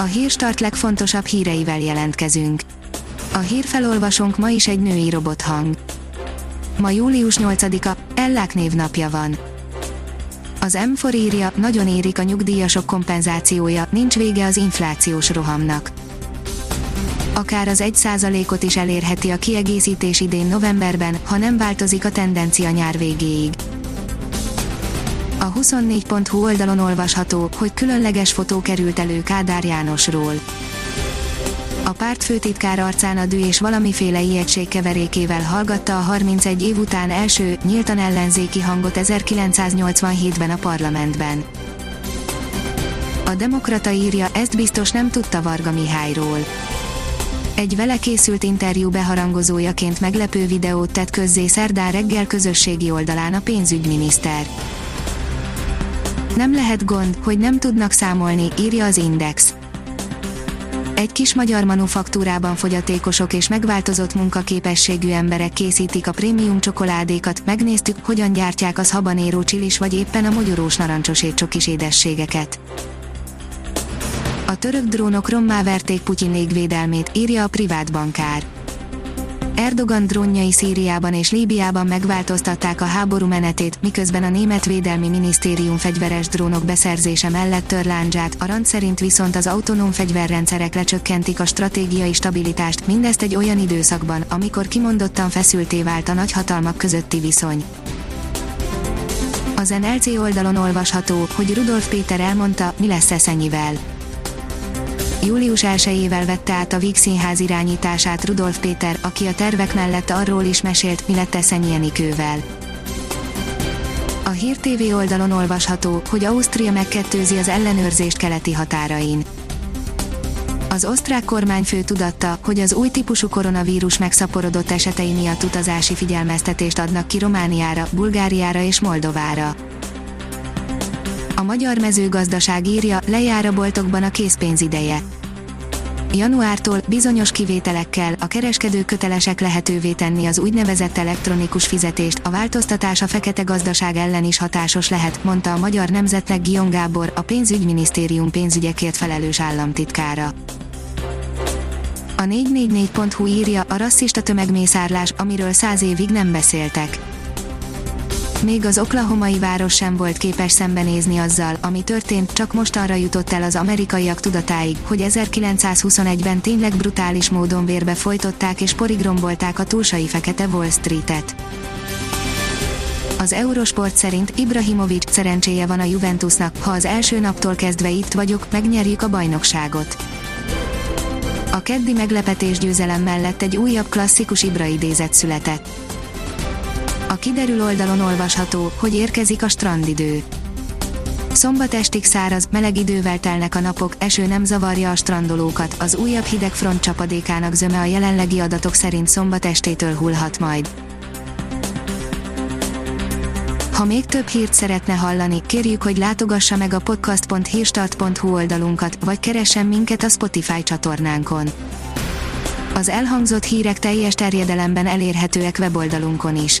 A hírstart legfontosabb híreivel jelentkezünk. A hírfelolvasónk ma is egy női robothang. Ma július 8-a, Ellák névnapja van. Az M4 írja, nagyon érik a nyugdíjasok kompenzációja, nincs vége az inflációs rohamnak. Akár az 1%-ot is elérheti a kiegészítés idén novemberben, ha nem változik a tendencia nyár végéig. A 24.hu oldalon olvasható, hogy különleges fotó került elő Kádár Jánosról. A párt főtitkár arcán a dű és valamiféle ijegység keverékével hallgatta a 31 év után első, nyíltan ellenzéki hangot 1987-ben a parlamentben. A Demokrata írja, ezt biztos nem tudta Varga Mihályról. Egy vele készült interjú beharangozójaként meglepő videót tett közzé szerdán reggel közösségi oldalán a pénzügyminiszter. Nem lehet gond, hogy nem tudnak számolni, írja az Index. Egy kis magyar manufaktúrában fogyatékosok és megváltozott munkaképességű emberek készítik a prémium csokoládékat, megnéztük, hogyan gyártják az habanéró csilis vagy éppen a mogyorós narancsos csokis édességeket. A török drónok rommá verték Putyin légvédelmét, írja a privát bankár. Erdogan drónjai Szíriában és Líbiában megváltoztatták a háború menetét, miközben a német védelmi minisztérium fegyveres drónok beszerzése mellett tör láncsát, a rand szerint viszont az autonóm fegyverrendszerek lecsökkentik a stratégiai stabilitást, mindezt egy olyan időszakban, amikor kimondottan feszülté vált a nagyhatalmak közötti viszony. Az NLC oldalon olvasható, hogy Rudolf Péter elmondta, mi lesz Eszenyivel Július 1-ével vette át a Víg Színház irányítását Rudolf Péter, aki a tervek mellett arról is mesélt, mi lett Eszenyi Enikővel. A Hír TV oldalon olvasható, hogy Ausztria megkettőzi az ellenőrzést keleti határain. Az osztrák kormányfő tudatta, hogy az új típusú koronavírus megszaporodott esetei miatt utazási figyelmeztetést adnak ki Romániára, Bulgáriára és Moldovára. A magyar mezőgazdaság írja, lejár a boltokban a készpénz ideje. Januártól bizonyos kivételekkel a kereskedők kötelesek lehetővé tenni az úgynevezett elektronikus fizetést, a változtatás a fekete gazdaság ellen is hatásos lehet, mondta a Magyar Nemzetnek Gion Gábor, a pénzügyminisztérium pénzügyekért felelős államtitkára. A 444.hu írja a rasszista tömegmészárlás, amiről száz évig nem beszéltek még az oklahomai város sem volt képes szembenézni azzal, ami történt, csak most arra jutott el az amerikaiak tudatáig, hogy 1921-ben tényleg brutális módon vérbe folytották és porigrombolták a túlsai fekete Wall Street-et. Az Eurosport szerint Ibrahimovic szerencséje van a Juventusnak, ha az első naptól kezdve itt vagyok, megnyerjük a bajnokságot. A keddi meglepetés győzelem mellett egy újabb klasszikus Ibra idézet született a kiderül oldalon olvasható, hogy érkezik a strandidő. Szombat estig száraz, meleg idővel telnek a napok, eső nem zavarja a strandolókat, az újabb hideg front csapadékának zöme a jelenlegi adatok szerint szombat estétől hullhat majd. Ha még több hírt szeretne hallani, kérjük, hogy látogassa meg a podcast.hírstart.hu oldalunkat, vagy keressen minket a Spotify csatornánkon. Az elhangzott hírek teljes terjedelemben elérhetőek weboldalunkon is.